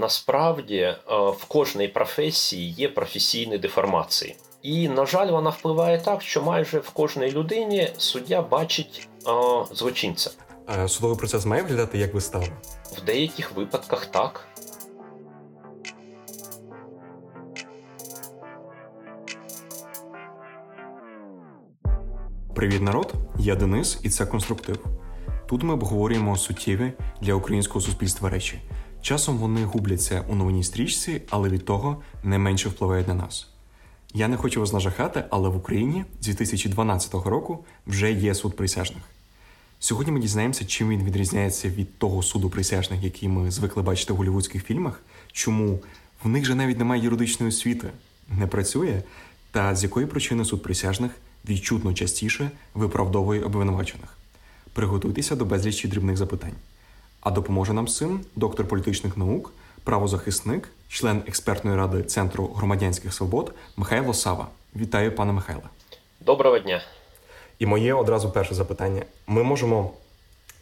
насправді е, в кожній професії є професійні деформації. І, на жаль, вона впливає так, що майже в кожній людині суддя бачить о, злочинця. А судовий процес має виглядати як вистава? В деяких випадках так. Привіт, народ! Я Денис, і це конструктив. Тут ми обговорюємо суттєві для українського суспільства речі. Часом вони губляться у новинній стрічці, але від того не менше впливають на нас. Я не хочу вас нажахати, але в Україні з 2012 року вже є суд присяжних. Сьогодні ми дізнаємося, чим він відрізняється від того суду присяжних, який ми звикли бачити в голівудських фільмах, чому в них же навіть немає юридичної освіти, не працює, та з якої причини суд присяжних відчутно частіше виправдовує обвинувачених. Приготуйтеся до безлічі дрібних запитань. А допоможе нам цим доктор політичних наук, правозахисник, член експертної ради Центру громадянських свобод Михайло Сава. Вітаю, пане Михайле. Доброго дня. І моє одразу перше запитання: ми можемо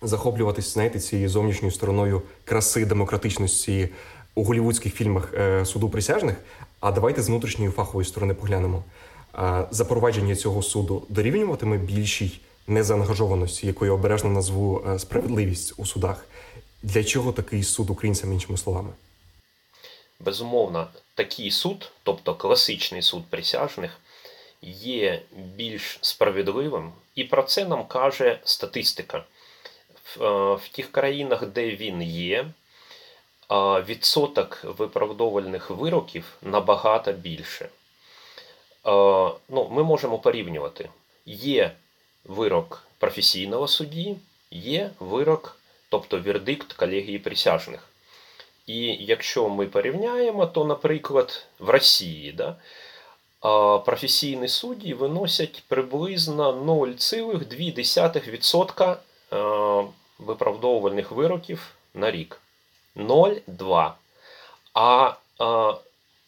захоплюватись, знаєте, цією зовнішньою стороною краси демократичності у голівудських фільмах е, суду присяжних. А давайте з внутрішньої фахової сторони поглянемо. Запровадження цього суду дорівнюватиме більшій незаангажованості, якою обережно назву е, справедливість у судах. Для чого такий суд українцям, іншими словами? Безумовно, такий суд, тобто класичний суд присяжних, є більш справедливим, і про це нам каже статистика. В, е, в тих країнах, де він є, відсоток виправдовувальних вироків набагато більше. Е, ну, Ми можемо порівнювати. Є вирок професійного судді, є вирок, тобто вердикт колегії присяжних. І якщо ми порівняємо, то, наприклад, в Росії да, професійні судді виносять приблизно 0,2% е, виправдовувальних вироків на рік. 0,2. А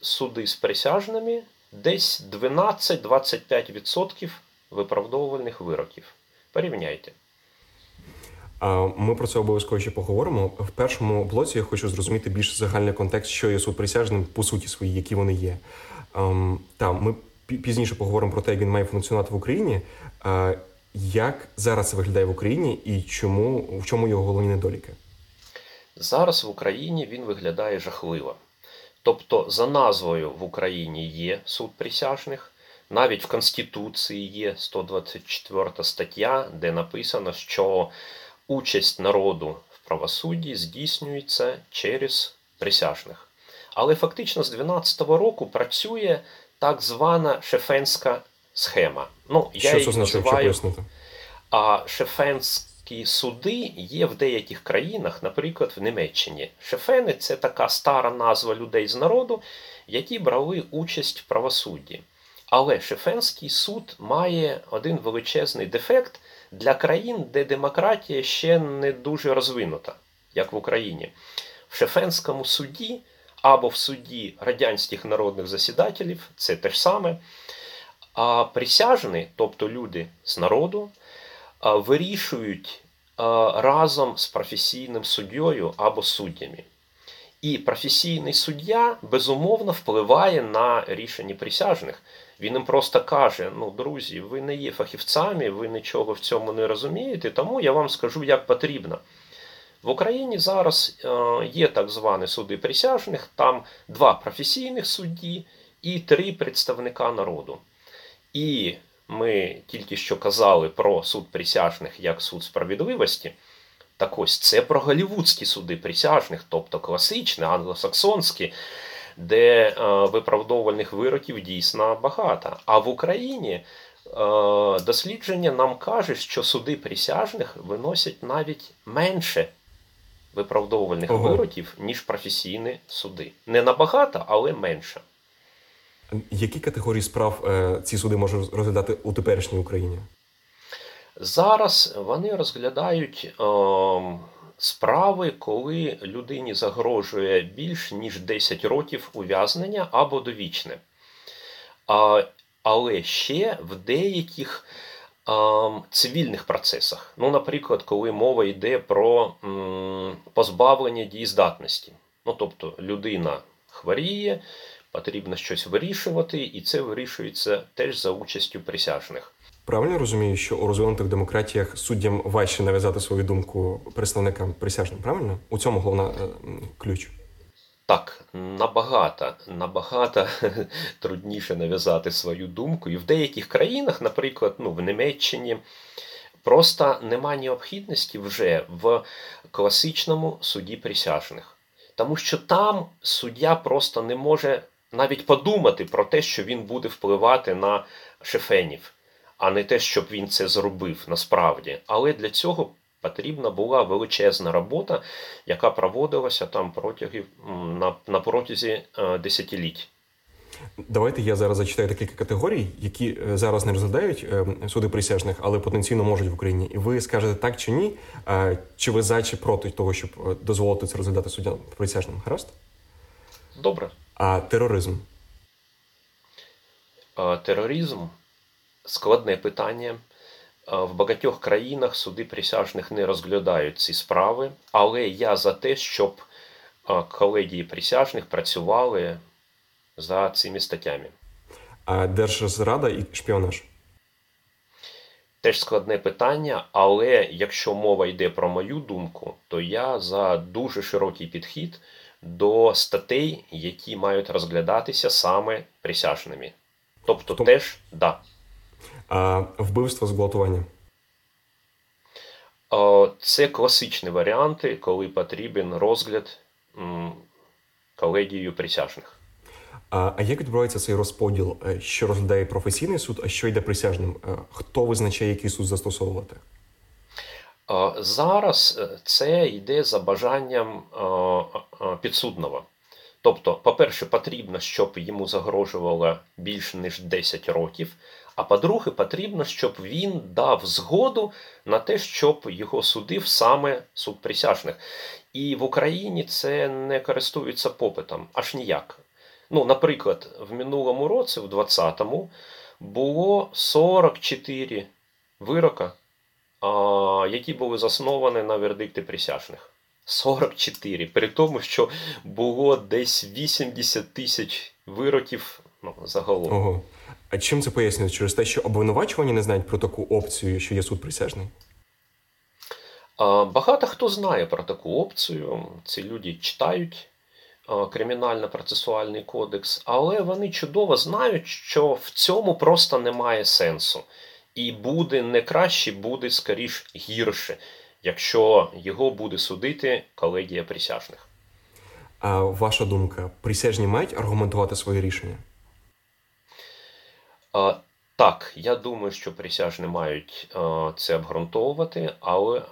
суди з присяжними десь 12-25% виправдовувальних вироків. Порівняйте. Ми про це обов'язково ще поговоримо. В першому блоці я хочу зрозуміти більш загальний контекст, що є суд присяжним по суті свої, які вони є. Та ми пізніше поговоримо про те, як він має функціонувати в Україні. Як зараз це виглядає в Україні і чому в чому його головні недоліки? Зараз в Україні він виглядає жахливо. Тобто, за назвою в Україні є суд присяжних, навіть в Конституції є 124 стаття, де написано, що участь народу в правосудді здійснюється через присяжних. Але фактично з 2012 року працює так звана шефенська схема. Ну, я Що це означає? називаю, А шефенські суди є в деяких країнах, наприклад, в Німеччині. Шефени це така стара назва людей з народу, які брали участь в правосудді. Але Шефенський суд має один величезний дефект для країн, де демократія ще не дуже розвинута, як в Україні. В Шефенському суді або в суді радянських народних засідателів це те ж саме. А присяжні, тобто люди з народу, вирішують разом з професійним суддєю або суддями. І професійний суддя безумовно впливає на рішення присяжних. Він їм просто каже: ну, друзі, ви не є фахівцями, ви нічого в цьому не розумієте, тому я вам скажу, як потрібно. В Україні зараз е, є так звані суди присяжних, там два професійних судді і три представника народу. І ми тільки що казали про суд присяжних як суд справедливості. Так ось це про голівудські суди присяжних, тобто класичні, англосаксонські, де е, виправдовувальних вироків дійсно багато. А в Україні е, дослідження нам каже, що суди присяжних виносять навіть менше виправдовувальних Ого. вироків, ніж професійні суди. Не набагато, але менше. Які категорії справ е, ці суди можуть розглядати у теперішній Україні? Зараз вони розглядають е, справи, коли людині загрожує більш ніж 10 років ув'язнення або довічне. А, Але ще в деяких а, цивільних процесах. Ну, Наприклад, коли мова йде про м, позбавлення дієздатності. Ну, тобто людина хворіє, потрібно щось вирішувати, і це вирішується теж за участю присяжних. Правильно розумію, що у розвинутих демократіях суддям важче нав'язати свою думку представникам присяжним, правильно? У цьому головна е, ключ. Так, набагато набагато трудніше нав'язати свою думку. І в деяких країнах, наприклад, ну, в Німеччині, просто нема необхідності вже в класичному суді присяжних. Тому що там суддя просто не може навіть подумати про те, що він буде впливати на шефенів, а не те, щоб він це зробив насправді. Але для цього потрібна була величезна робота, яка проводилася там протягом на, на протязі е, десятиліть. Давайте я зараз зачитаю декілька категорій, які е, зараз не розглядають е, суди присяжних, але потенційно можуть в Україні. І ви скажете так чи ні? Чи ви за чи проти того, щоб дозволити це розглядати суддям присяжним? Гаразд? Добре. А тероризм? А, тероризм складне питання. В багатьох країнах суди присяжних не розглядають ці справи, але я за те, щоб колегії присяжних працювали за цими статтями. А Держзрада і шпіонаж? Теж складне питання, але якщо мова йде про мою думку, то я за дуже широкий підхід до статей, які мають розглядатися саме присяжними. Тобто Том... теж да. А Вбивство зґвалтування? Це класичні варіанти, коли потрібен розгляд колегією присяжних. А як відбувається цей розподіл, е, що розглядає професійний суд, а що йде присяжним? Е, хто визначає, який суд застосовувати? Зараз е, це йде за бажанням підсудного. Тобто, по-перше, потрібно, щоб йому загрожувало більше ніж 10 років. А по-друге, потрібно, щоб він дав згоду на те, щоб його судив саме суд присяжних. І в Україні це не користується попитом аж ніяк. Ну, Наприклад, в минулому році, в 20-му, було 44 вирока, які були засновані на вердикти присяжних. 44. При тому, що було десь 80 тисяч вироків ну, загалом. Ого. А чим це пояснюється? Через те, що обвинувачувані не знають про таку опцію, що є суд присяжний? Багато хто знає про таку опцію. Ці люди читають кримінально-процесуальний кодекс, але вони чудово знають, що в цьому просто немає сенсу. І буде не краще, буде скоріш гірше, якщо його буде судити колегія присяжних. А ваша думка, присяжні мають аргументувати своє рішення? А, Так, я думаю, що присяжні мають а, це обґрунтовувати, але,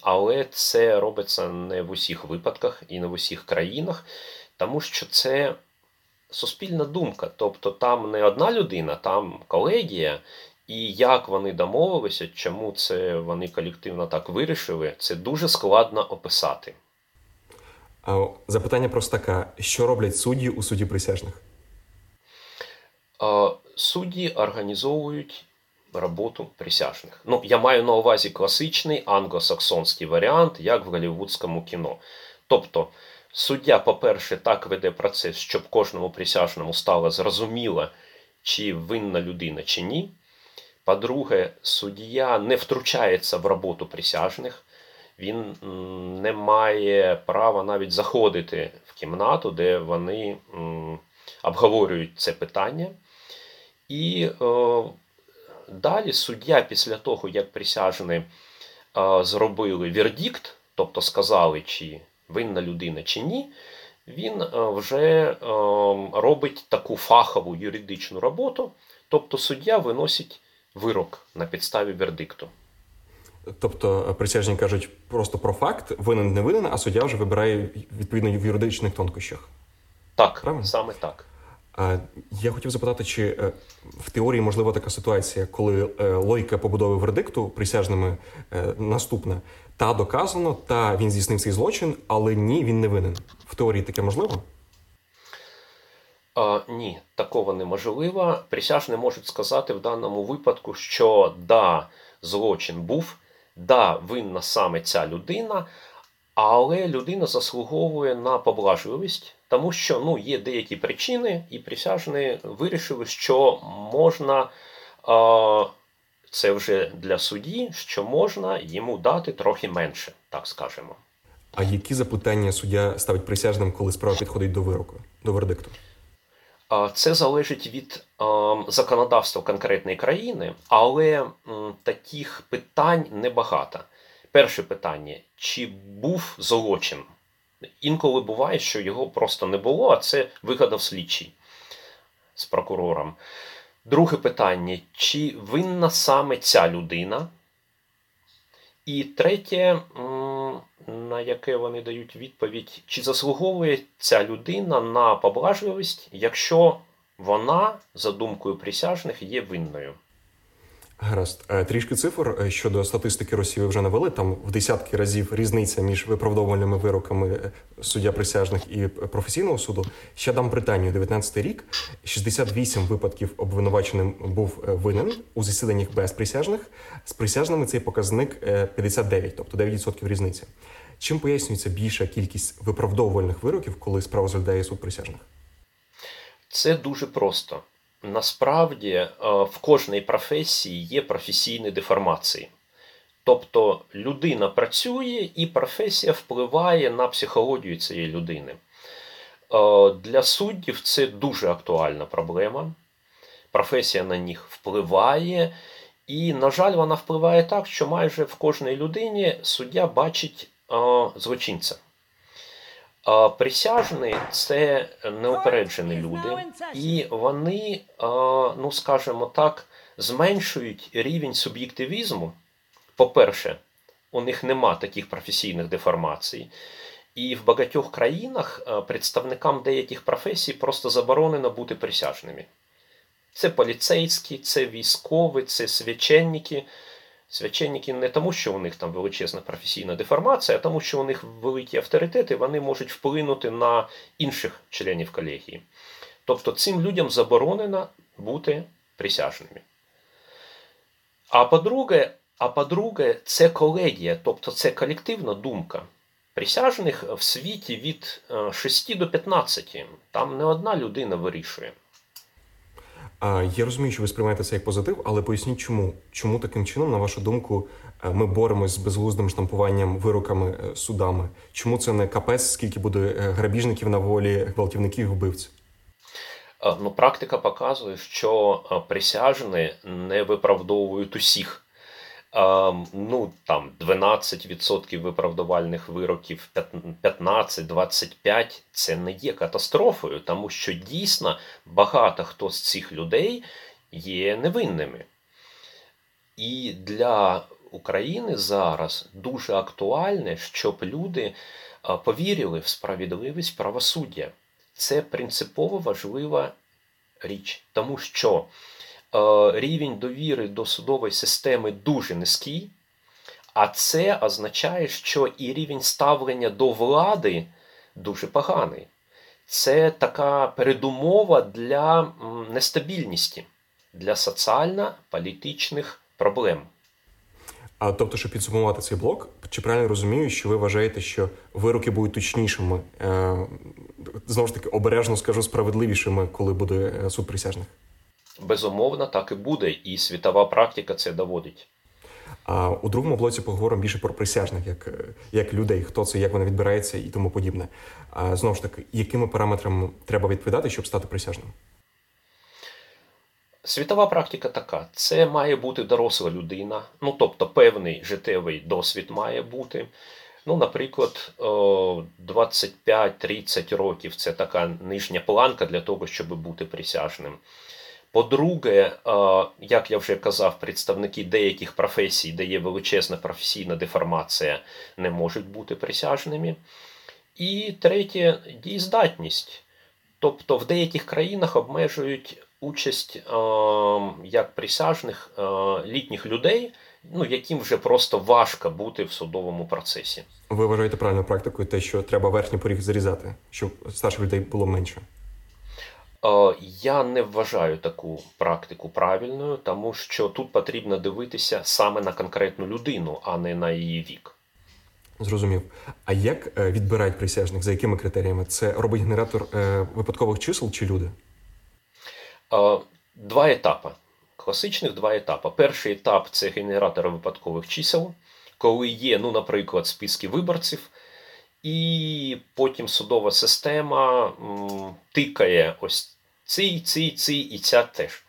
але це робиться не в усіх випадках і не в усіх країнах, тому що це суспільна думка. Тобто там не одна людина, там колегія. І як вони домовилися, чому це вони колективно так вирішили, це дуже складно описати. Запитання просто таке: що роблять судді у суді присяжних? Судді організовують роботу присяжних. Ну, я маю на увазі класичний англосаксонський варіант, як в голівудському кіно. Тобто, суддя, по-перше, так веде процес, щоб кожному присяжному стало зрозуміло, чи винна людина, чи ні. По-друге, суддя не втручається в роботу присяжних, він не має права навіть заходити в кімнату, де вони обговорюють це питання. І е, далі суддя, після того, як присяжні е, зробили вердикт, тобто сказали, чи винна людина, чи ні, він е, вже е, робить таку фахову юридичну роботу, тобто суддя виносить вирок на підставі вердикту. Тобто присяжні кажуть просто про факт, винен не винен, а суддя вже вибирає відповідно в юридичних тонкощах. Так, Правильно? саме так. Я хотів запитати, чи е, в теорії можлива така ситуація, коли е, логіка побудови вердикту присяжними е, наступна: та доказано, та він здійснив цей злочин, але ні, він не винен. В теорії таке можливо? А, Ні, такого неможливо. Присяжні можуть сказати в даному випадку, що да, злочин був, да, винна саме ця людина, Але людина заслуговує на поблажливість, тому що ну, є деякі причини, і присяжні вирішили, що можна, це вже для судді, що можна йому дати трохи менше, так скажемо. А які запитання суддя ставить присяжним, коли справа підходить до вироку, до вердикту? Це залежить від законодавства конкретної країни, але таких питань небагато. Перше питання: чи був злочин? Інколи буває, що його просто не було, а це вигадав слідчий з прокурором. Друге питання: чи винна саме ця людина? І третє, на яке вони дають відповідь, чи заслуговує ця людина на поблажливість, якщо вона, за думкою присяжних, є винною. Гаразд, е, трішки цифр е, щодо статистики Росії вже навели. Там в десятки разів різниця між виправдовувальними вироками е, суддя присяжних і професійного суду. Ще дам Британію 19 рік. 68 випадків обвинуваченим був винен у засіданнях без присяжних. З присяжними цей показник 59, тобто 9% різниця. Чим пояснюється більша кількість виправдовувальних вироків, коли справа розглядає суд присяжних? Це дуже просто. Насправді е, в кожній професії є професійні деформації. Тобто людина працює і професія впливає на психологію цієї людини. Е, для суддів це дуже актуальна проблема. Професія на них впливає, і, на жаль, вона впливає так, що майже в кожній людині суддя бачить е, злочинця. Присяжні це неупереджені люди, і вони, ну скажімо так, зменшують рівень суб'єктивізму. По-перше, у них нема таких професійних деформацій. І в багатьох країнах представникам деяких професій просто заборонено бути присяжними. Це поліцейські, це військові, це священники – Священники не тому, що у них там величезна професійна деформація, а тому, що у них великі авторитети, вони можуть вплинути на інших членів колегії. Тобто цим людям заборонено бути присяжними. А по-друге, а по-друге, це колегія, тобто це колективна думка. Присяжних в світі від 6 е, до 15. Там не одна людина вирішує. Я розумію, що ви сприймаєте це як позитив, але поясніть, чому чому таким чином, на вашу думку, е, ми боремось з безглуздим штампуванням вироками е, судами? Чому це не капець, скільки буде е, грабіжників на волі, гвалтівників, вбивців? Ну, практика показує, що присяжні не виправдовують усіх ну там 12% виправдувальних вироків, 15-25 це не є катастрофою, тому що дійсно багато хто з цих людей є невинними. І для України зараз дуже актуальне, щоб люди повірили в справедливість правосуддя. Це принципово важлива річ, тому що Е, рівень довіри до судової системи дуже низький, а це означає, що і рівень ставлення до влади дуже поганий. Це така передумова для нестабільності, для соціально-політичних проблем. А тобто, щоб підсумувати цей блок, чи правильно розумію, що ви вважаєте, що вироки будуть точнішими, е, знову ж таки обережно скажу справедливішими, коли буде е, суд присяжних? Безумовно, так і буде, і світова практика це доводить. А у другому блоці поговоримо більше про присяжних, як як людей, хто це, як вони відбирається і тому подібне. А знову ж таки, якими параметрами треба відповідати, щоб стати присяжним? Світова практика така: це має бути доросла людина, ну тобто певний життєвий досвід має бути. Ну, Наприклад, 25-30 років це така нижня планка для того, щоб бути присяжним. По-друге, як я вже казав, представники деяких професій, де є величезна професійна деформація, не можуть бути присяжними. І третє дієздатність. Тобто в деяких країнах обмежують участь як присяжних літніх людей, ну, яким вже просто важко бути в судовому процесі. Ви вважаєте правильною практикою те, що треба верхній поріг зарізати, щоб старших людей було менше? Е, я не вважаю таку практику правильною, тому що тут потрібно дивитися саме на конкретну людину, а не на її вік. Зрозумів. А як е, відбирають присяжних? За якими критеріями? Це робить генератор е, випадкових чисел чи люди? Два етапи. Класичних два етапи. Перший етап це генератор випадкових чисел, коли є, ну, наприклад, списки виборців, і потім судова система тикає ось цей, цей, цей і ця теж.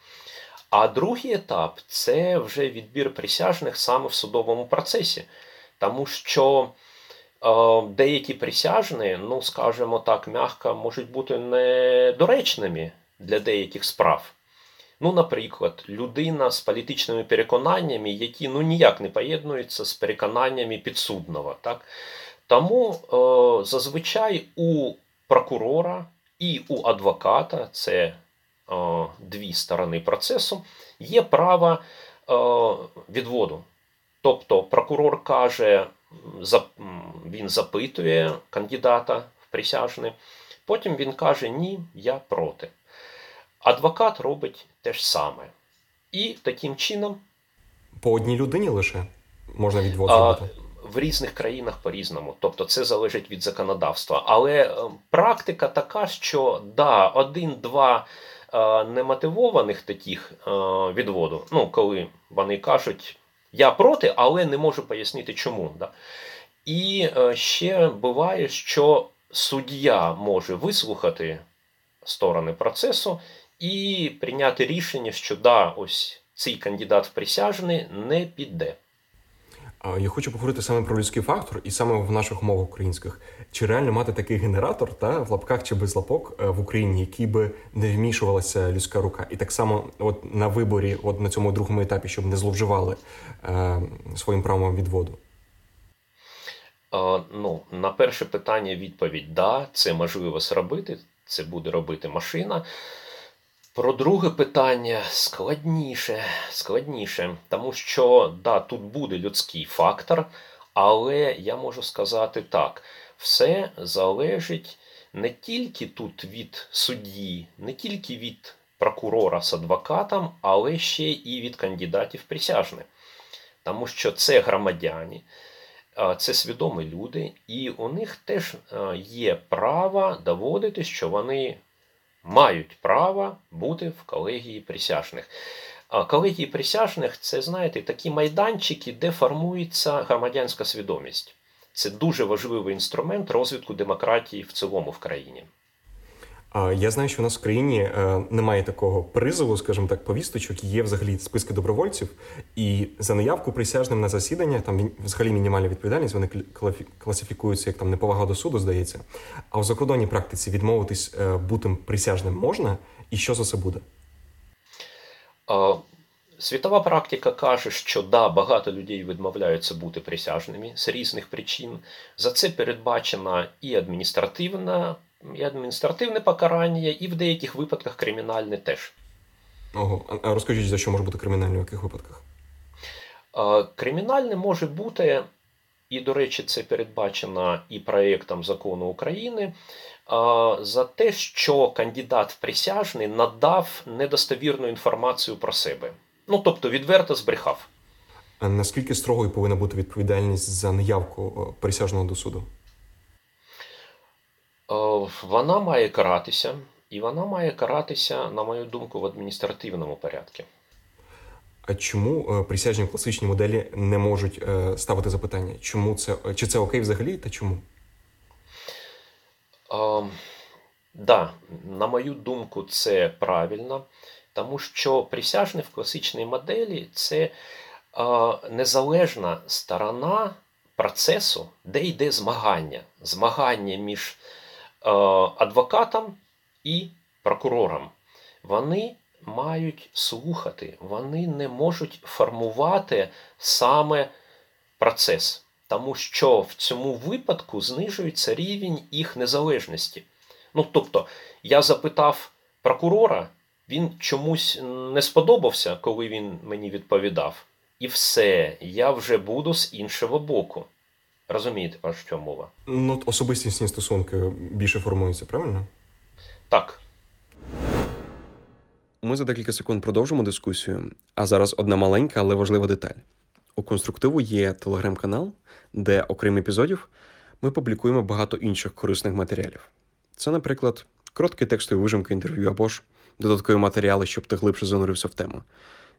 А другий етап це вже відбір присяжних саме в судовому процесі. Тому що е, деякі присяжні, ну, скажімо так, м'яко, можуть бути недоречними для деяких справ. Ну, наприклад, людина з політичними переконаннями, які ну, ніяк не поєднуються з переконаннями підсудного. Так? Тому е, зазвичай у прокурора і у адвоката, це е, дві сторони процесу, є право е, відводу. Тобто прокурор каже, він запитує кандидата в присяжне, потім він каже, ні, я проти. Адвокат робить те ж саме. І таким чином. По одній людині лише можна відвод зробити? В різних країнах по-різному. Тобто це залежить від законодавства. Але е, практика така, що да, один-два е, немотивованих таких е, відводу, ну, коли вони кажуть, я проти, але не можу пояснити чому. Да. І ще буває, що суддя може вислухати сторони процесу і прийняти рішення, що да, ось цей кандидат в присяжний не піде. Я хочу поговорити саме про людський фактор, і саме в наших умовах українських. Чи реально мати такий генератор та в лапках чи без лапок е, в Україні, який би не вмішувалася людська рука, і так само, от на виборі, от на цьому другому етапі, щоб не зловживали е, своїм правом відводу? Е, ну, на перше питання відповідь: да, це можливо зробити. Це буде робити машина. Про друге питання складніше, складніше, тому що да, тут буде людський фактор, але я можу сказати так: все залежить не тільки тут від судді, не тільки від прокурора з адвокатом, але ще і від кандидатів присяжних. Тому що це громадяни, це свідомі люди, і у них теж є право доводити, що вони мають право бути в колегії присяжних. А колегії присяжних це, знаєте, такі майданчики, де формується громадянська свідомість. Це дуже важливий інструмент розвитку демократії в цілому в країні. Я знаю, що у нас в країні е, немає такого призову, скажімо так, повісточок. Є взагалі списки добровольців, і за наявку присяжним на засідання там взагалі мінімальна відповідальність. Вони класифікуються як там неповага до суду, здається. А в закордонній практиці відмовитись е, бути присяжним можна, і що за це буде? Світова практика каже, що да, багато людей відмовляються бути присяжними з різних причин. За це передбачена і адміністративна і адміністративне покарання, і в деяких випадках кримінальне теж. Ого, а розкажіть, за що може бути кримінальне в яких випадках? Кримінальне може бути, і, до речі, це передбачено і проєктом закону України. За те, що кандидат в присяжний надав недостовірну інформацію про себе. Ну, тобто, відверто збрехав. А наскільки строгою повинна бути відповідальність за неявку присяжного до суду? Е, вона має каратися, і вона має каратися, на мою думку, в адміністративному порядку. А чому е, присяжні класичні моделі не можуть е, ставити запитання? Чому це чи це окей взагалі та чому? Так, да, на мою думку, це правильно, тому що присяжні в класичній моделі це незалежна сторона процесу, де йде змагання. Змагання між адвокатам і прокурорам. Вони мають слухати, вони не можуть формувати саме процес, тому що в цьому випадку знижується рівень їх незалежності. Ну, тобто, я запитав прокурора, він чомусь не сподобався, коли він мені відповідав. І все, я вже буду з іншого боку. Розумієте, про що мова? Ну, особистісні стосунки більше формуються, правильно? Так. Ми за декілька секунд продовжимо дискусію. А зараз одна маленька, але важлива деталь. У конструктиву є телеграм-канал, де, окрім епізодів, ми публікуємо багато інших корисних матеріалів. Це, наприклад, короткі текстові вижимки інтерв'ю або ж додаткові матеріали, щоб ти глибше занурився в тему.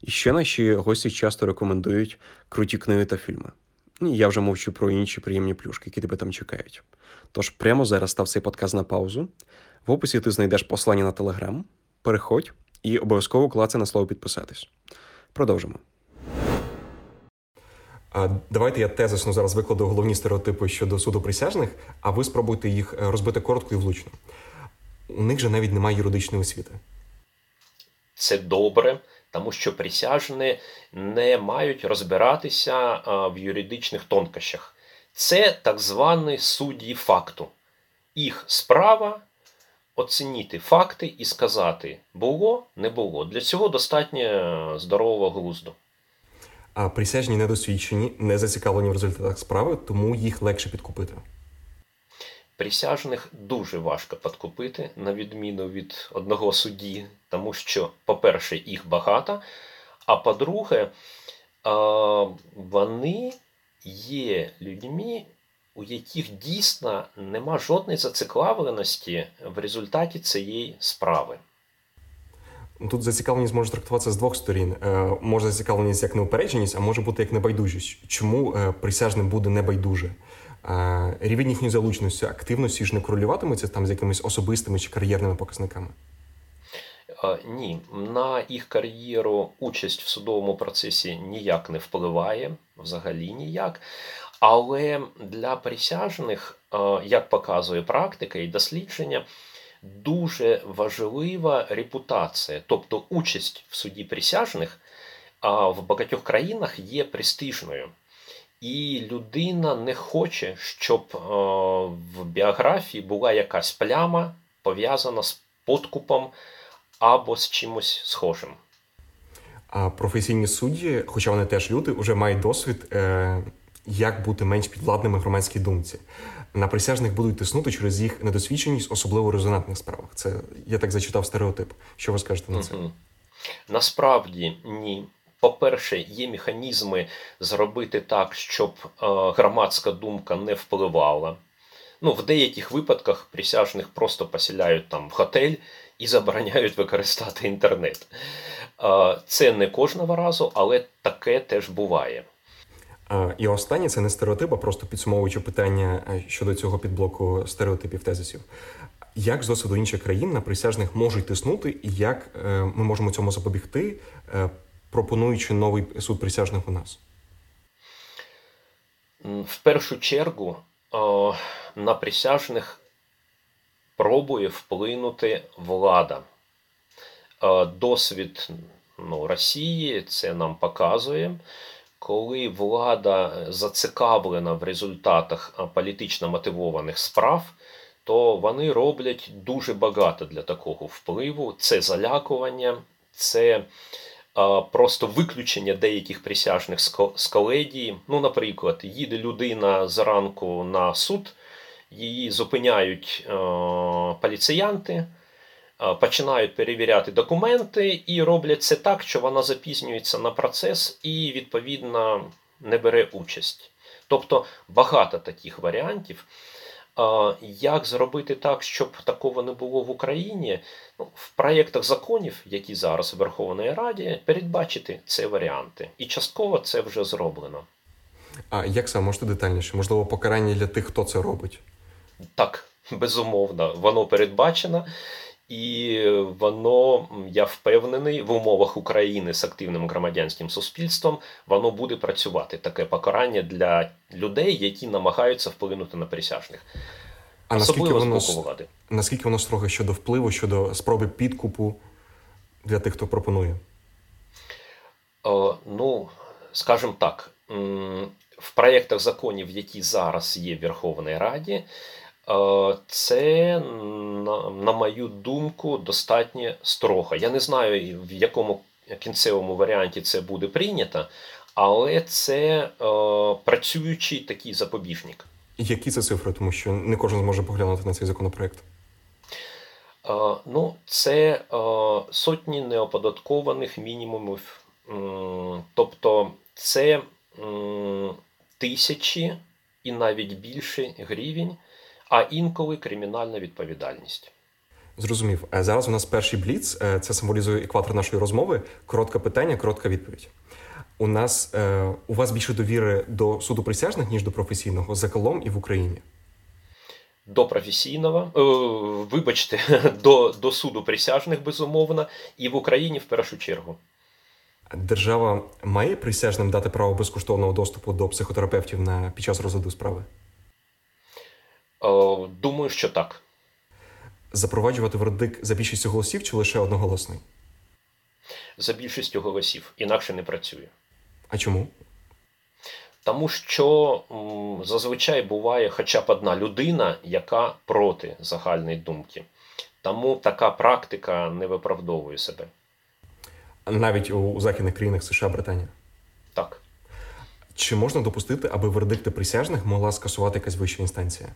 І ще наші гості часто рекомендують круті книги та фільми. І я вже мовчу про інші приємні плюшки, які тебе там чекають. Тож прямо зараз став цей подкаст на паузу. В описі ти знайдеш послання на телеграм, переходь і обов'язково клацай на слово підписатись. Продовжимо. Давайте я тезисно зараз викладу головні стереотипи щодо суду присяжних, а ви спробуйте їх е, розбити коротко і влучно. У них же навіть немає юридичної освіти. Це добре, тому що присяжні не мають розбиратися в юридичних тонкощах. Це так звані судді факту. Їх справа оцінити факти і сказати, було, не було. Для цього достатньо е, здорового глузду. А присяжні недосвідчені, не зацікавлені в результатах справи, тому їх легше підкупити. Присяжних дуже важко підкупити, на відміну від одного судді, тому що, по-перше, їх багато, а по-друге, вони є людьми, у яких дійсно нема жодної зацікавленості в результаті цієї справи. Тут зацікавленість може трактуватися з двох сторін. Е, може зацікавленість як неупередженість, а може бути як небайдужість. Чому е, присяжним буде небайдуже? Рівень їхньої залученості, активності ж не корелюватиметься там з якимись особистими чи кар'єрними показниками. Ні, на їх кар'єру участь в судовому процесі ніяк не впливає, взагалі ніяк. Але для присяжних, як показує практика і дослідження, дуже важлива репутація, тобто участь в суді присяжних в багатьох країнах є престижною. І людина не хоче, щоб в біографії була якась пляма пов'язана з подкупом або з чимось схожим. А професійні судді, хоча вони теж люди, вже мають досвід, е, як бути менш підвладними громадській думці на присяжних будуть тиснути через їх недосвідченість, особливо в резонантних справах. Це я так зачитав стереотип. Що ви скажете на це? Угу. Насправді ні. По-перше, є механізми зробити так, щоб е, громадська думка не впливала. Ну, В деяких випадках присяжних просто поселяють там в готель і забороняють використати інтернет. Е, це не кожного разу, але таке теж буває. І останнє це не стереотип, а просто підсумовуючи питання е, щодо цього підблоку стереотипів тезисів. Як з досвіду інших країн на присяжних можуть тиснути, і як ми можемо цьому запобігти, пропонуючи новий суд присяжних у нас? В першу чергу на присяжних пробує вплинути влада. Досвід ну, Росії це нам показує коли влада зацікавлена в результатах політично мотивованих справ, то вони роблять дуже багато для такого впливу. Це залякування, це просто виключення деяких присяжних з коледії. Ну, наприклад, їде людина зранку на суд, її зупиняють поліціянти починають перевіряти документи і роблять це так, що вона запізнюється на процес і, відповідно, не бере участь. Тобто багато таких варіантів. Як зробити так, щоб такого не було в Україні? Ну, В проєктах законів, які зараз в Верховній Раді, передбачити ці варіанти. І частково це вже зроблено. А як саме можете детальніше? Можливо, покарання для тих, хто це робить? Так, безумовно, воно передбачено. І воно, я впевнений, в умовах України з активним громадянським суспільством воно буде працювати таке покарання для людей, які намагаються вплинути на присяжних. А наскільки воно, влади. наскільки воно строго щодо впливу, щодо спроби підкупу для тих, хто пропонує? О, ну, скажімо так, в проєктах законів, які зараз є в Верховній Раді, Е, це, на мою думку, достатньо строго. Я не знаю, в якому кінцевому варіанті це буде прийнято, але це е, працюючий такий запобіжник. Які це цифри, тому що не кожен зможе поглянути на цей законопроект? Е, ну, це сотні неоподаткованих мінімумів. Тобто, це тисячі і навіть більше гривень, а інколи кримінальна відповідальність. Зрозумів. Е, зараз у нас перший бліц. Е, це символізує екватор нашої розмови. Коротке питання, коротка відповідь. У нас е, у вас більше довіри до суду присяжних, ніж до професійного загалом і в Україні. До професійного, вибачте, до до суду присяжних, безумовно, і в Україні в першу чергу. Держава має присяжним дати право безкоштовного доступу до психотерапевтів на під час розгляду справи? Думаю, що так запроваджувати вердикт за більшістю голосів чи лише одноголосний? За більшістю голосів. Інакше не працює. А чому? Тому що м, зазвичай буває хоча б одна людина, яка проти загальної думки. Тому така практика не виправдовує себе. Навіть у західних країнах США Британія? Так. Чи можна допустити, аби вердикти присяжних могла скасувати якась вища інстанція?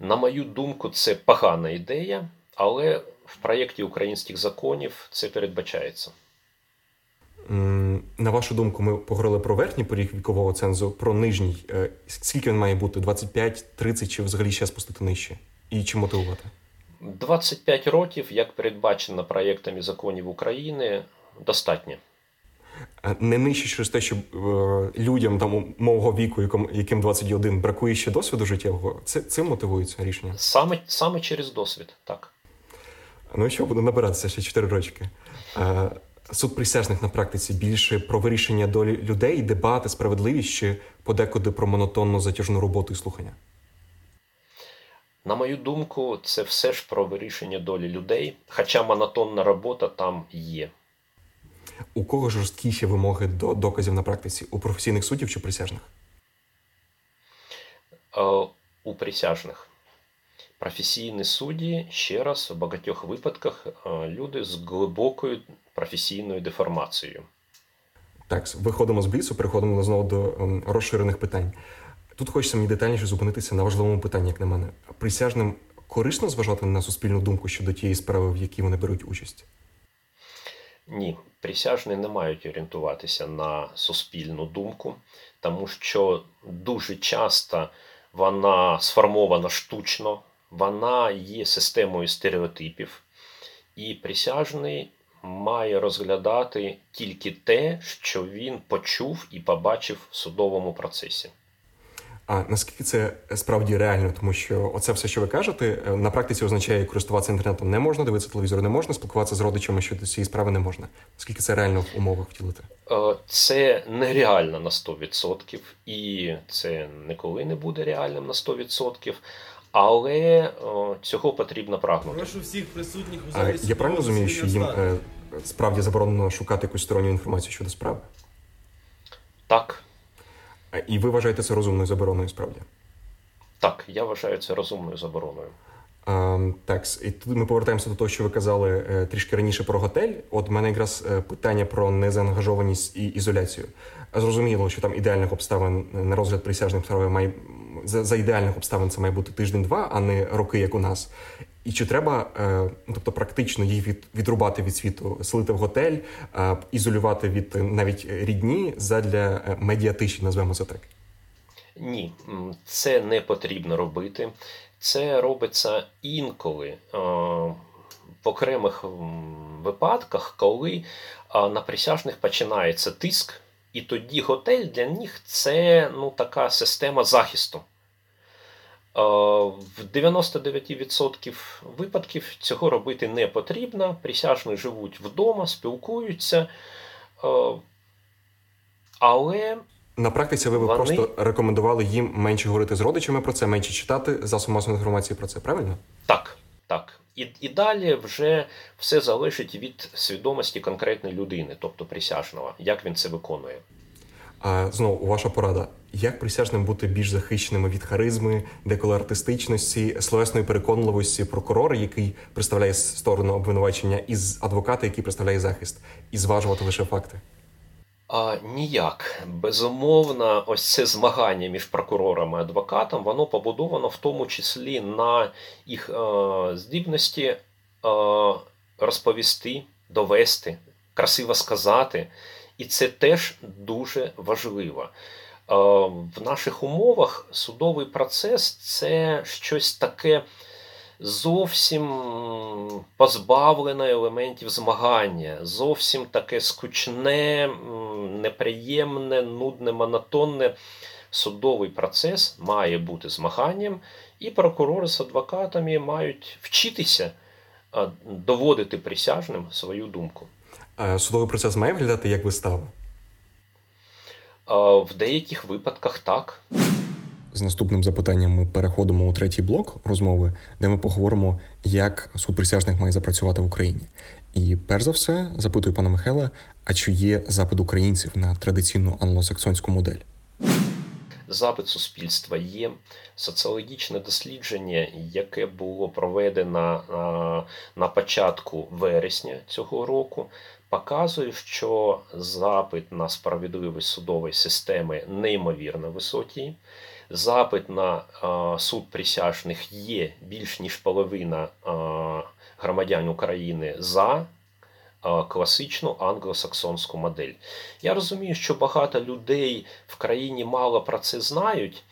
На мою думку, це погана ідея, але в проєкті українських законів це передбачається. На вашу думку, ми поговорили про верхній поріг вікового цензу, про нижній. Е, скільки він має бути? 25, 30 чи взагалі ще спустити нижче? І чи мотивувати? 25 років, як передбачено проєктами законів України, достатньо. Не нижче через те, що е, людям там мого віку, яким, яким 21, бракує ще досвіду життєвого. Це цим мотивується рішення? Саме саме через досвід, так. Ну що, буду набиратися ще 4 рочки. Е, суд присяжних на практиці більше про вирішення долі людей, дебати, справедливість чи подекуди про монотонну затяжну роботу і слухання? На мою думку, це все ж про вирішення долі людей, хоча монотонна робота там є. У кого жорсткіші вимоги до доказів на практиці? У професійних суддів чи присяжних? Е, у присяжних. Професійні судді, ще раз, у багатьох випадках е, люди з глибокою професійною деформацією. Так, виходимо з блісу, переходимо знову до ем, розширених питань. Тут хочеться мені детальніше зупинитися на важливому питанні, як на мене. Присяжним корисно зважати на суспільну думку щодо тієї справи, в якій вони беруть участь? Ні, присяжні не мають орієнтуватися на суспільну думку, тому що дуже часто вона сформована штучно, вона є системою стереотипів, і присяжний має розглядати тільки те, що він почув і побачив в судовому процесі. А наскільки це справді реально, тому що оце все, що ви кажете, е, на практиці означає, користуватися інтернетом не можна, дивитися телевізор не можна, спілкуватися з родичами щодо цієї справи не можна. Наскільки це реально в умовах втілити? Е, це нереально на 100%, і це ніколи не буде реальним на 100%. Але о, цього потрібно прагнути. Прошу всіх присутніх у залі. Я правильно розумію, що їм е, справді заборонено шукати якусь сторонню інформацію щодо справи? Так. І ви вважаєте це розумною забороною справді? Так, я вважаю це розумною забороною. А, Так, і тут ми повертаємося до того, що ви казали е, трішки раніше про готель. От в мене якраз е, питання про незаангажованість і ізоляцію. Зрозуміло, що там ідеальних обставин на розгляд присяжних справи має за, за ідеальних обставин це має бути тиждень-два, а не роки, як у нас. І чи треба, е, ну, тобто, практично їх від, відрубати від світу, селити в готель, е, ізолювати від навіть рідні задля е, медіатиші, назвемо це так? Ні, це не потрібно робити. Це робиться інколи в окремих випадках, коли на присяжних починається тиск, і тоді готель для них це ну, така система захисту. В 99% випадків цього робити не потрібно. Присяжні живуть вдома, спілкуються. Але на практиці ви б вони... просто рекомендували їм менше говорити з родичами про це, менше читати засоб масової інформації про це, правильно? Так, так. І і далі вже все залежить від свідомості конкретної людини, тобто присяжного, як він це виконує. А знову ваша порада: як присяжним бути більш захищеними від харизми, деколи артистичності, словесної переконливості прокурора, який представляє сторону обвинувачення, із адвоката, який представляє захист, і зважувати лише факти? А, Ніяк. Безумовно, ось це змагання між прокурором і адвокатом, воно побудовано в тому числі на їх е, здібності е, розповісти, довести, красиво сказати І це теж дуже важливо. В наших умовах судовий процес це щось таке зовсім позбавлене елементів змагання, зовсім таке скучне, неприємне, нудне, монотонне. Судовий процес має бути змаганням, і прокурори з адвокатами мають вчитися доводити присяжним свою думку. Судовий процес має виглядати як вистава? В деяких випадках так. З наступним запитанням ми переходимо у третій блок розмови, де ми поговоримо, як суд присяжних має запрацювати в Україні. І перш за все запитую пана Михайла, а чи є запит українців на традиційну англосаксонську модель? Запит суспільства є соціологічне дослідження, яке було проведено на початку вересня цього року показує, що запит на справедливість судової системи неймовірно високий. Запит на суд присяжних є більш ніж половина громадян України за класичну англосаксонську модель. Я розумію, що багато людей в країні мало про це знають.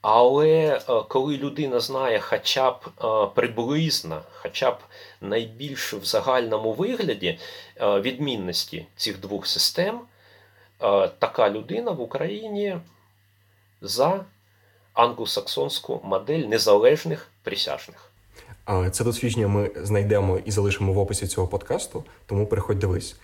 Але коли людина знає хоча б приблизно, хоча б найбільш в загальному вигляді е, відмінності цих двох систем, така людина в Україні за англосаксонську модель незалежних присяжних. Це дослідження ми знайдемо і залишимо в описі цього подкасту, тому переходь дивись.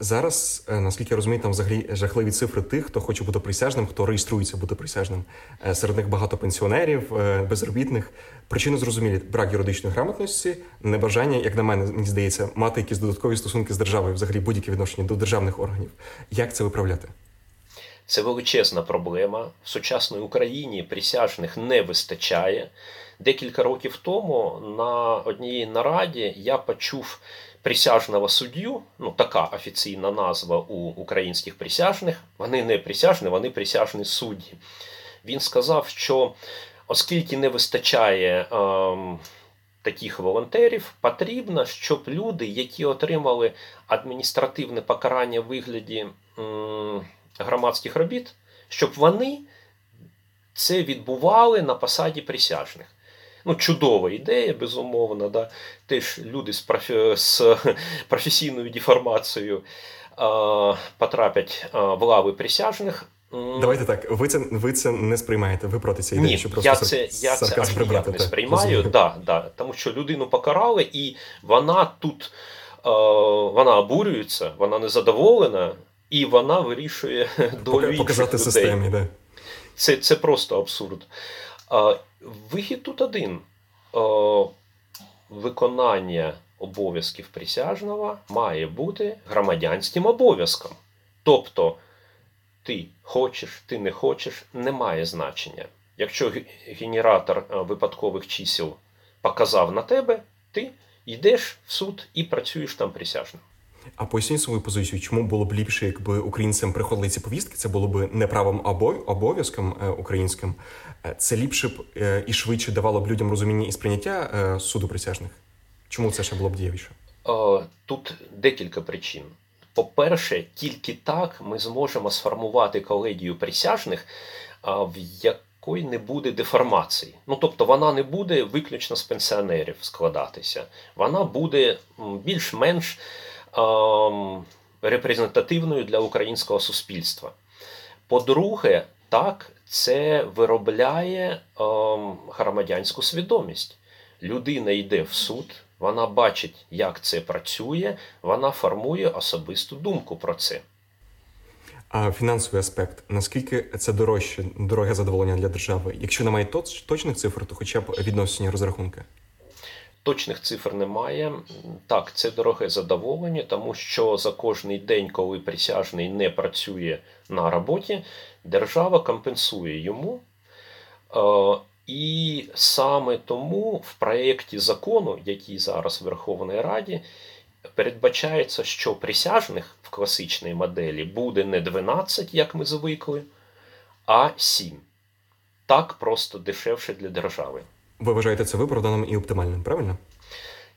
Зараз, е, наскільки я розумію, там взагалі жахливі цифри тих, хто хоче бути присяжним, хто реєструється бути присяжним. Е, серед них багато пенсіонерів, е, безробітних. Причини зрозумілі брак юридичної грамотності, небажання, як на мене, мені здається, мати якісь додаткові стосунки з державою, взагалі будь-які відношення до державних органів. Як це виправляти? Це величезна проблема. В сучасній Україні присяжних не вистачає. Декілька років тому на одній нараді я почув присяжного суддю, ну така офіційна назва у українських присяжних, вони не присяжні, вони присяжні судді. Він сказав, що оскільки не вистачає. Ем, Таких волонтерів потрібно, щоб люди, які отримали адміністративне покарання в вигляді м, громадських робіт, щоб вони це відбували на посаді присяжних. Ну, чудова ідея, безумовно. Да? Теж люди з профі... з професійною деформацією а, потраплять а, в лави присяжних. Давайте так. Ви це ви це не сприймаєте. Ви проти цієї ідеї, що просто я це я це аж ніяк не сприймаю. Да, да, Тому що людину покарали, і вона тут е, вона обурюється, вона незадоволена, і вона вирішує долю показати інших людей. системі. Да. Це, Це просто абсурд. Вихід тут один. Виконання обов'язків присяжного має бути громадянським обов'язком. Тобто, ти хочеш, ти не хочеш, не має значення. Якщо генератор випадкових чисел показав на тебе, ти йдеш в суд і працюєш там присяжним. А поясніть свою позицію, чому було б ліпше, якби українцям приходили ці повістки? Це було б не правом обов'язком е, українським. Е, це ліпше б е, і швидше давало б людям розуміння і сприйняття суду присяжних. Чому це ще було б дієвіше? Тут декілька причин. По-перше, тільки так ми зможемо сформувати колегію присяжних, в якої не буде деформації. Ну тобто вона не буде виключно з пенсіонерів складатися, вона буде більш-менш репрезентативною для українського суспільства. По-друге, так, це виробляє громадянську свідомість. Людина йде в суд, вона бачить, як це працює, вона формує особисту думку про це. А фінансовий аспект, наскільки це дорожче, дороге задоволення для держави? Якщо немає точних цифр, то хоча б відносні розрахунки. Точних цифр немає. Так, це дороге задоволення, тому що за кожний день, коли присяжний не працює на роботі, держава компенсує йому. Е, і саме тому в проєкті закону, який зараз в Верховній Раді, передбачається, що присяжних в класичній моделі буде не 12, як ми звикли, а 7. Так просто дешевше для держави. Ви вважаєте це виправданим і оптимальним, правильно?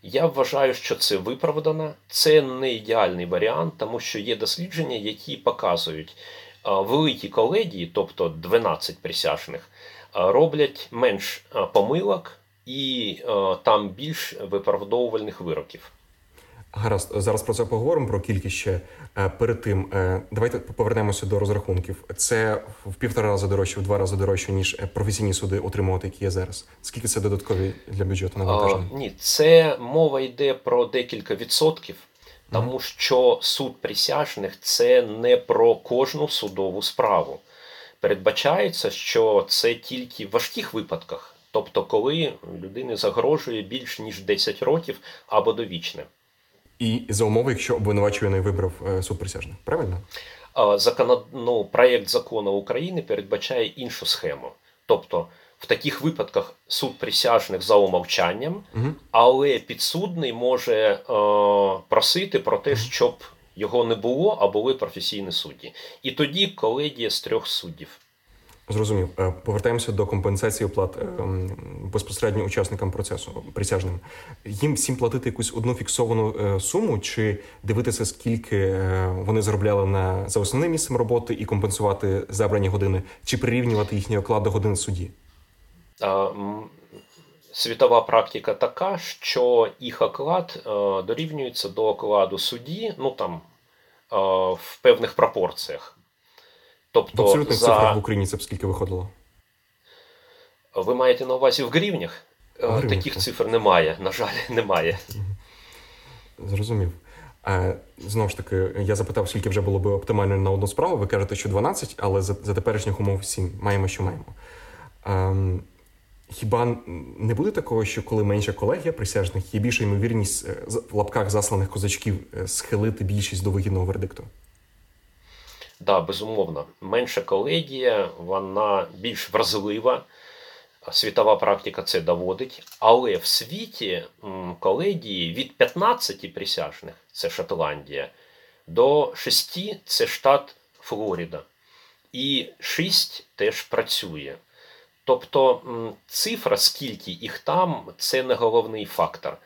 Я вважаю, що це виправдано. Це не ідеальний варіант, тому що є дослідження, які показують великі колегії, тобто 12 присяжних, роблять менш помилок і там більш виправдовувальних вироків. Гаразд, зараз про це поговоримо про кількість ще е, перед тим. Е, давайте повернемося до розрахунків. Це в півтора рази дорожче, в два рази дорожче ніж е, професійні суди отримувати, які є зараз. Скільки це додаткові для бюджету навантаження? Ні, це мова йде про декілька відсотків, тому що суд присяжних це не про кожну судову справу. Передбачається, що це тільки в важких випадках, тобто коли людини загрожує більш ніж 10 років або довічне. І за умови, якщо обвинувачуваний вибрав е, суд присяжних, правильно? Закон... ну, проєкт закону України передбачає іншу схему. Тобто, в таких випадках суд присяжних за умовчанням, угу. але підсудний може е, просити про те, щоб його не було, а були професійні судді. І тоді колегія з трьох суддів. Зрозумів. Е, повертаємося до компенсації оплат е, безпосередньо учасникам процесу присяжним. Їм всім платити якусь одну фіксовану е, суму, чи дивитися, скільки вони заробляли на за основним місцем роботи і компенсувати забрані години, чи прирівнювати їхній оклад до годин судді? Світова практика така, що їх оклад дорівнюється до окладу судді, ну там в певних пропорціях. Тобто, в абсолютних за... цифрах в Україні це б скільки виходило? Ви маєте на увазі в гривнях? В гривнях. Таких цифр немає. На жаль, немає. Зрозумів. Знову ж таки, я запитав, скільки вже було би оптимально на одну справу. Ви кажете, що 12, але за за теперішніх умов 7. Маємо, що маємо. Ем, хіба не буде такого, що коли менша колегія присяжних, є більша ймовірність е, в лапках засланих козачків е, схилити більшість до вигідного вердикту? Да, безумовно, менша колегія, вона більш вразлива. Світова практика це доводить. Але в світі колегії від 15 присяжних це Шотландія, до 6 це штат Флорида. І 6 теж працює. Тобто цифра, скільки їх там, це не головний фактор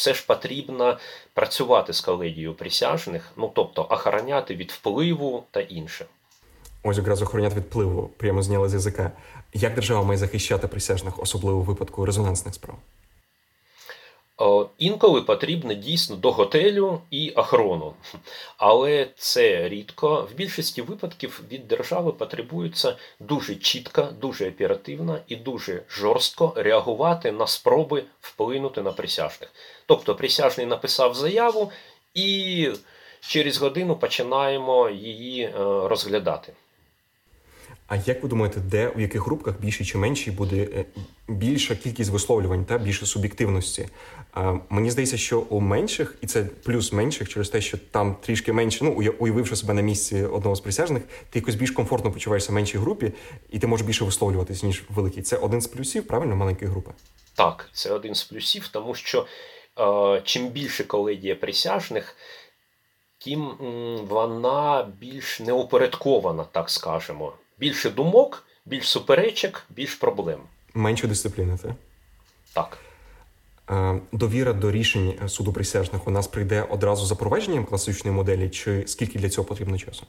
все ж потрібно працювати з колегією присяжних, ну тобто охороняти від впливу та інше. Ось якраз охороняти від впливу, прямо зняли з язика. Як держава має захищати присяжних, особливо у випадку резонансних справ? Е, інколи потрібно дійсно до готелю і охорону, але це рідко. В більшості випадків від держави потребується дуже чітко, дуже оперативно і дуже жорстко реагувати на спроби вплинути на присяжних. Тобто присяжний написав заяву, і через годину починаємо її е, розглядати. А як ви думаєте, де у яких групках більше чи менші буде е, більша кількість висловлювань та більше суб'єктивності? Мені здається, що у менших, і це плюс менших, через те, що там трішки менше, ну уявивши себе на місці одного з присяжних, ти якось більш комфортно почуваєшся в меншій групі, і ти можеш більше висловлюватись ніж в великій. Це один з плюсів, правильно, маленької групи? Так, це один з плюсів, тому що е, чим більше колегія присяжних. Тим вона більш неупорядкована, так скажемо більше думок, більш суперечок, більш проблем. Менше дисципліни, так? Так. Е, довіра до рішень суду присяжних у нас прийде одразу за провадженням класичної моделі, чи скільки для цього потрібно часу?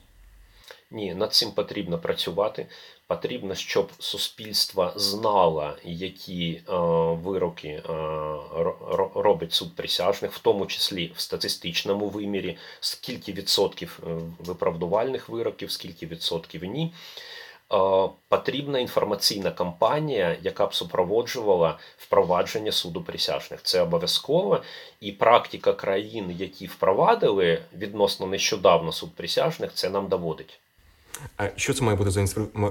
Ні, над цим потрібно працювати. Потрібно, щоб суспільство знало, які е, вироки е, робить суд присяжних, в тому числі в статистичному вимірі, скільки відсотків е, виправдувальних вироків, скільки відсотків ні. Е, потрібна інформаційна кампанія, яка б супроводжувала впровадження суду присяжних. Це обов'язково. І практика країн, які впровадили відносно нещодавно суд присяжних, це нам доводить. А що це має бути за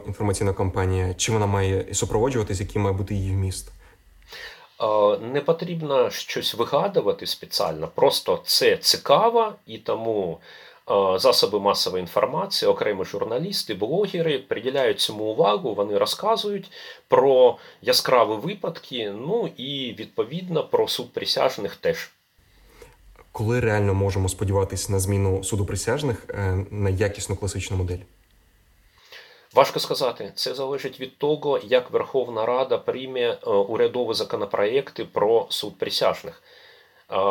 інформаційна кампанія? Чи вона має супроводжуватись, який має бути її вміст? Е, не потрібно щось вигадувати спеціально, просто це цікаво і тому засоби масової інформації, окремі журналісти, блогери приділяють цьому увагу, вони розказують про яскраві випадки, ну і відповідно про суд присяжних теж. Коли реально можемо сподіватися на зміну суду присяжних е, на якісну класичну модель? Важко сказати. Це залежить від того, як Верховна Рада прийме е, урядові законопроекти про суд присяжних.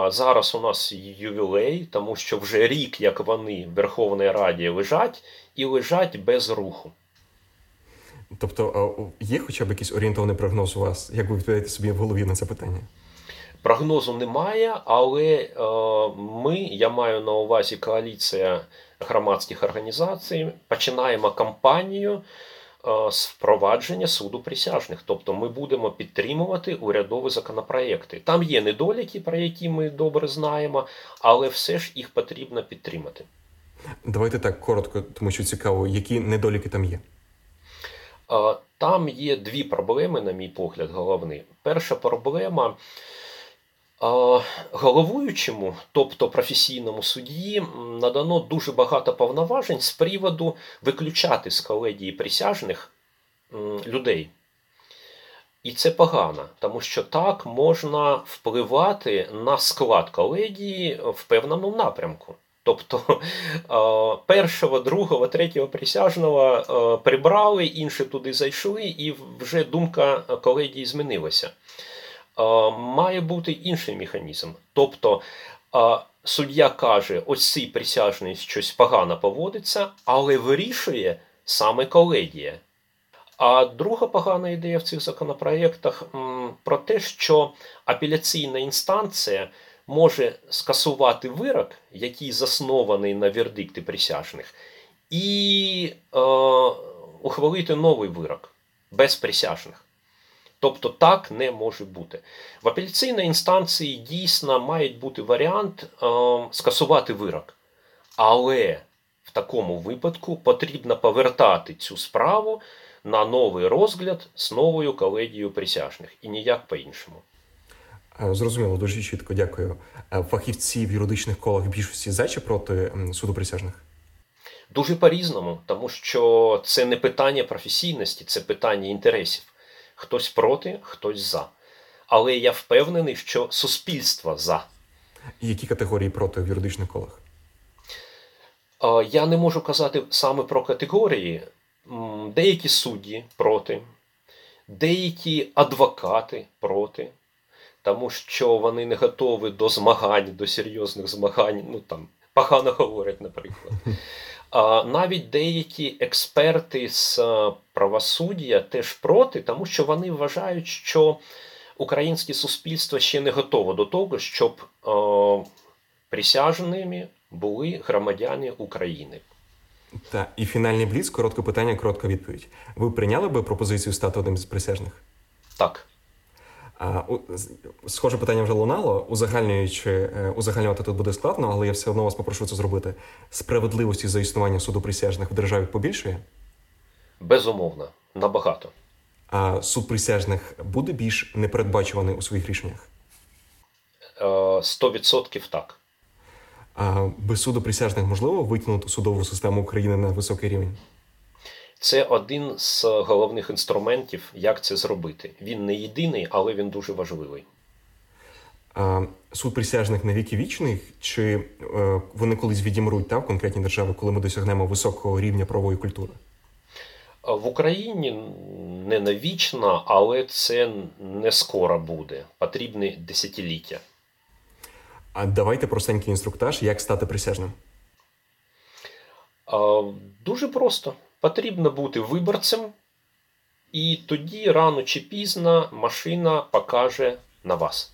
Зараз у нас ювілей, тому що вже рік, як вони в Верховній Раді лежать, і лежать без руху. Тобто є хоча б якийсь орієнтований прогноз у вас, як ви відповідаєте собі в голові на це питання? Прогнозу немає, але ми, я маю на увазі коаліція громадських організацій, починаємо кампанію впровадження суду присяжних. Тобто ми будемо підтримувати урядові законопроекти. Там є недоліки, про які ми добре знаємо, але все ж їх потрібно підтримати. Давайте так коротко, тому що цікаво, які недоліки там є. Е, там є дві проблеми, на мій погляд, головні. Перша проблема Головуючому, тобто професійному судді, надано дуже багато повноважень з приводу виключати з колегії присяжних людей. І це погано, тому що так можна впливати на склад колегії в певному напрямку. Тобто першого, другого, третього присяжного прибрали, інші туди зайшли, і вже думка колегії змінилася. Е, має бути інший механізм. Тобто е, суддя каже, ось цей присяжний щось погано поводиться, але вирішує саме колегія. А друга погана ідея в цих законопроєктах про те, що апеляційна інстанція може скасувати вирок, який заснований на вердикти присяжних, і е, ухвалити новий вирок без присяжних. Тобто так не може бути. В апеляційній інстанції дійсно має бути варіант е, скасувати вирок. Але в такому випадку потрібно повертати цю справу на новий розгляд з новою колегією присяжних і ніяк по-іншому. Е, зрозуміло, дуже чітко, дякую. Е, фахівці в юридичних колах більшості за чи проти суду присяжних? Дуже по-різному, тому що це не питання професійності, це питання інтересів. Хтось проти, хтось за. Але я впевнений, що суспільство за. І які категорії проти в юридичних колах? Я не можу казати саме про категорії. Деякі судді проти, деякі адвокати проти, тому що вони не готові до змагань, до серйозних змагань. Ну там погано говорять, наприклад. Навіть деякі експерти з е, правосуддя теж проти, тому що вони вважають, що українське суспільство ще не готове до того, щоб о, е, присяжними були громадяни України. Та і фінальний бліц, коротке питання, коротка відповідь. Ви прийняли би пропозицію стати одним з присяжних? Так. Схоже питання вже лунало. Узагальнюючи, е, узагальнювати тут буде складно, але я все одно вас попрошу це зробити. Справедливості за існування суду присяжних в державі побільшує? Безумовно, набагато. А суд присяжних буде більш непередбачуваний у своїх рішеннях? Е, сто відсотків так. А без суду присяжних можливо витягнути судову систему України на високий рівень? Це один з головних інструментів, як це зробити. Він не єдиний, але він дуже важливий. А Суд присяжних на віки вічних, чи е, вони колись відімруть та, в конкретній державі, коли ми досягнемо високого рівня правової культури? В Україні не навічно, але це не скоро буде. Потрібні десятиліття. А давайте простенький інструктаж, як стати присяжним. А, Дуже просто. Потрібно бути виборцем, і тоді рано чи пізно машина покаже на вас.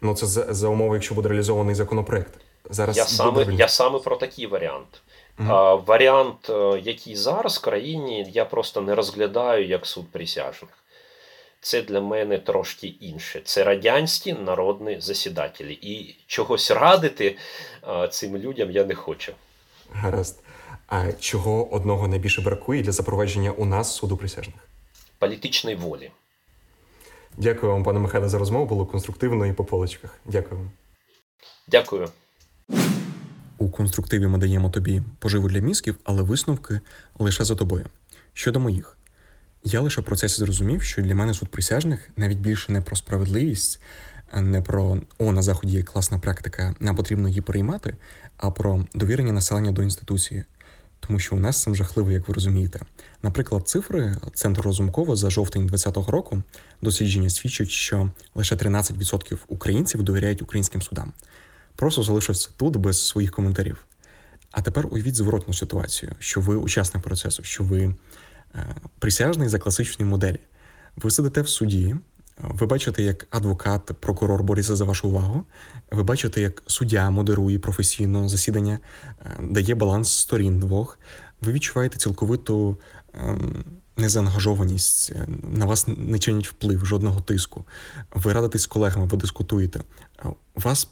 Ну це за, за умови, якщо буде реалізований законопроект. Зараз я саме я саме про такий варіант. Угу. А, Варіант, е, який зараз в країні, я просто не розглядаю як суд присяжних. Це для мене трошки інше. Це радянські народні засідателі. І чогось радити а, цим людям я не хочу. Гаразд. А чого одного найбільше бракує для запровадження у нас суду присяжних? Політичної волі. Дякую вам, пане Михайле, за розмову. Було конструктивно і по полочках. Дякую вам. Дякую. У конструктиві ми даємо тобі поживу для мізків, але висновки лише за тобою. Щодо моїх, я лише в процесі зрозумів, що для мене суд присяжних навіть більше не про справедливість, не про о, на заході є класна практика, нам потрібно її приймати, а про довірення населення до інституції. Тому що у нас цим жахливо, як ви розумієте. Наприклад, цифри Центру Розумкова за жовтень 2020 року дослідження свідчать, що лише 13% українців довіряють українським судам. Просто залишився тут без своїх коментарів. А тепер уявіть зворотну ситуацію, що ви учасник процесу, що ви е, присяжний за класичної моделі. Ви сидите в суді, ви бачите, як адвокат, прокурор бореться за вашу увагу. Ви бачите, як суддя модерує професійно засідання, е, дає баланс сторін двох. Ви відчуваєте цілковиту ем, незаангажованість, е, на вас не чинять вплив, жодного тиску. Ви радитесь з колегами, ви дискутуєте. У вас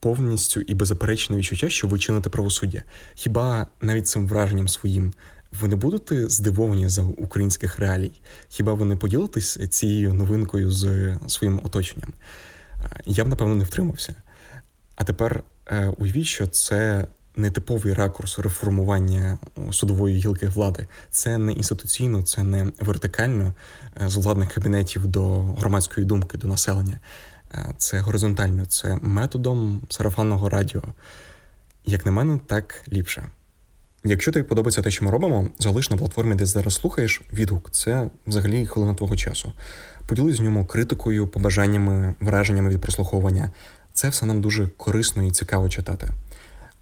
повністю і беззаперечне відчуття, що ви чините правосуддя. Хіба навіть цим враженням своїм ви не будете здивовані за українських реалій? Хіба ви не поділитесь цією новинкою з своїм оточенням? Е, Я б напевно не втримався. А тепер е, уявіть, що це типовий ракурс реформування судової гілки влади. Це не інституційно, це не вертикально е, з владних кабінетів до громадської думки, до населення. Е, Це горизонтально, це методом сарафанного радіо. Як на мене, так ліпше. Якщо тобі подобається те, що ми робимо, залиш на платформі, де зараз слухаєш, відгук. Це взагалі хвилина твого часу. Поділись з ньому критикою, побажаннями, враженнями від прослуховування. Це все нам дуже корисно і цікаво читати.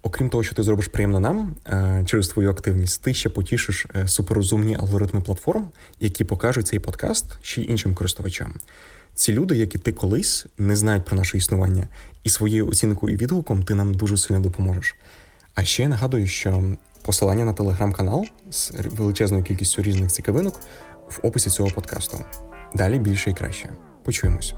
Окрім того, що ти зробиш приємно нам е, через твою активність, ти ще потішиш е, суперрозумні алгоритми платформ, які покажуть цей подкаст ще й іншим користувачам. Ці люди, як і ти колись, не знають про наше існування, і своєю оцінкою і відгуком ти нам дуже сильно допоможеш. А ще я нагадую, що посилання на телеграм-канал з величезною кількістю різних цікавинок в описі цього подкасту. Далі більше і краще. Почуємось.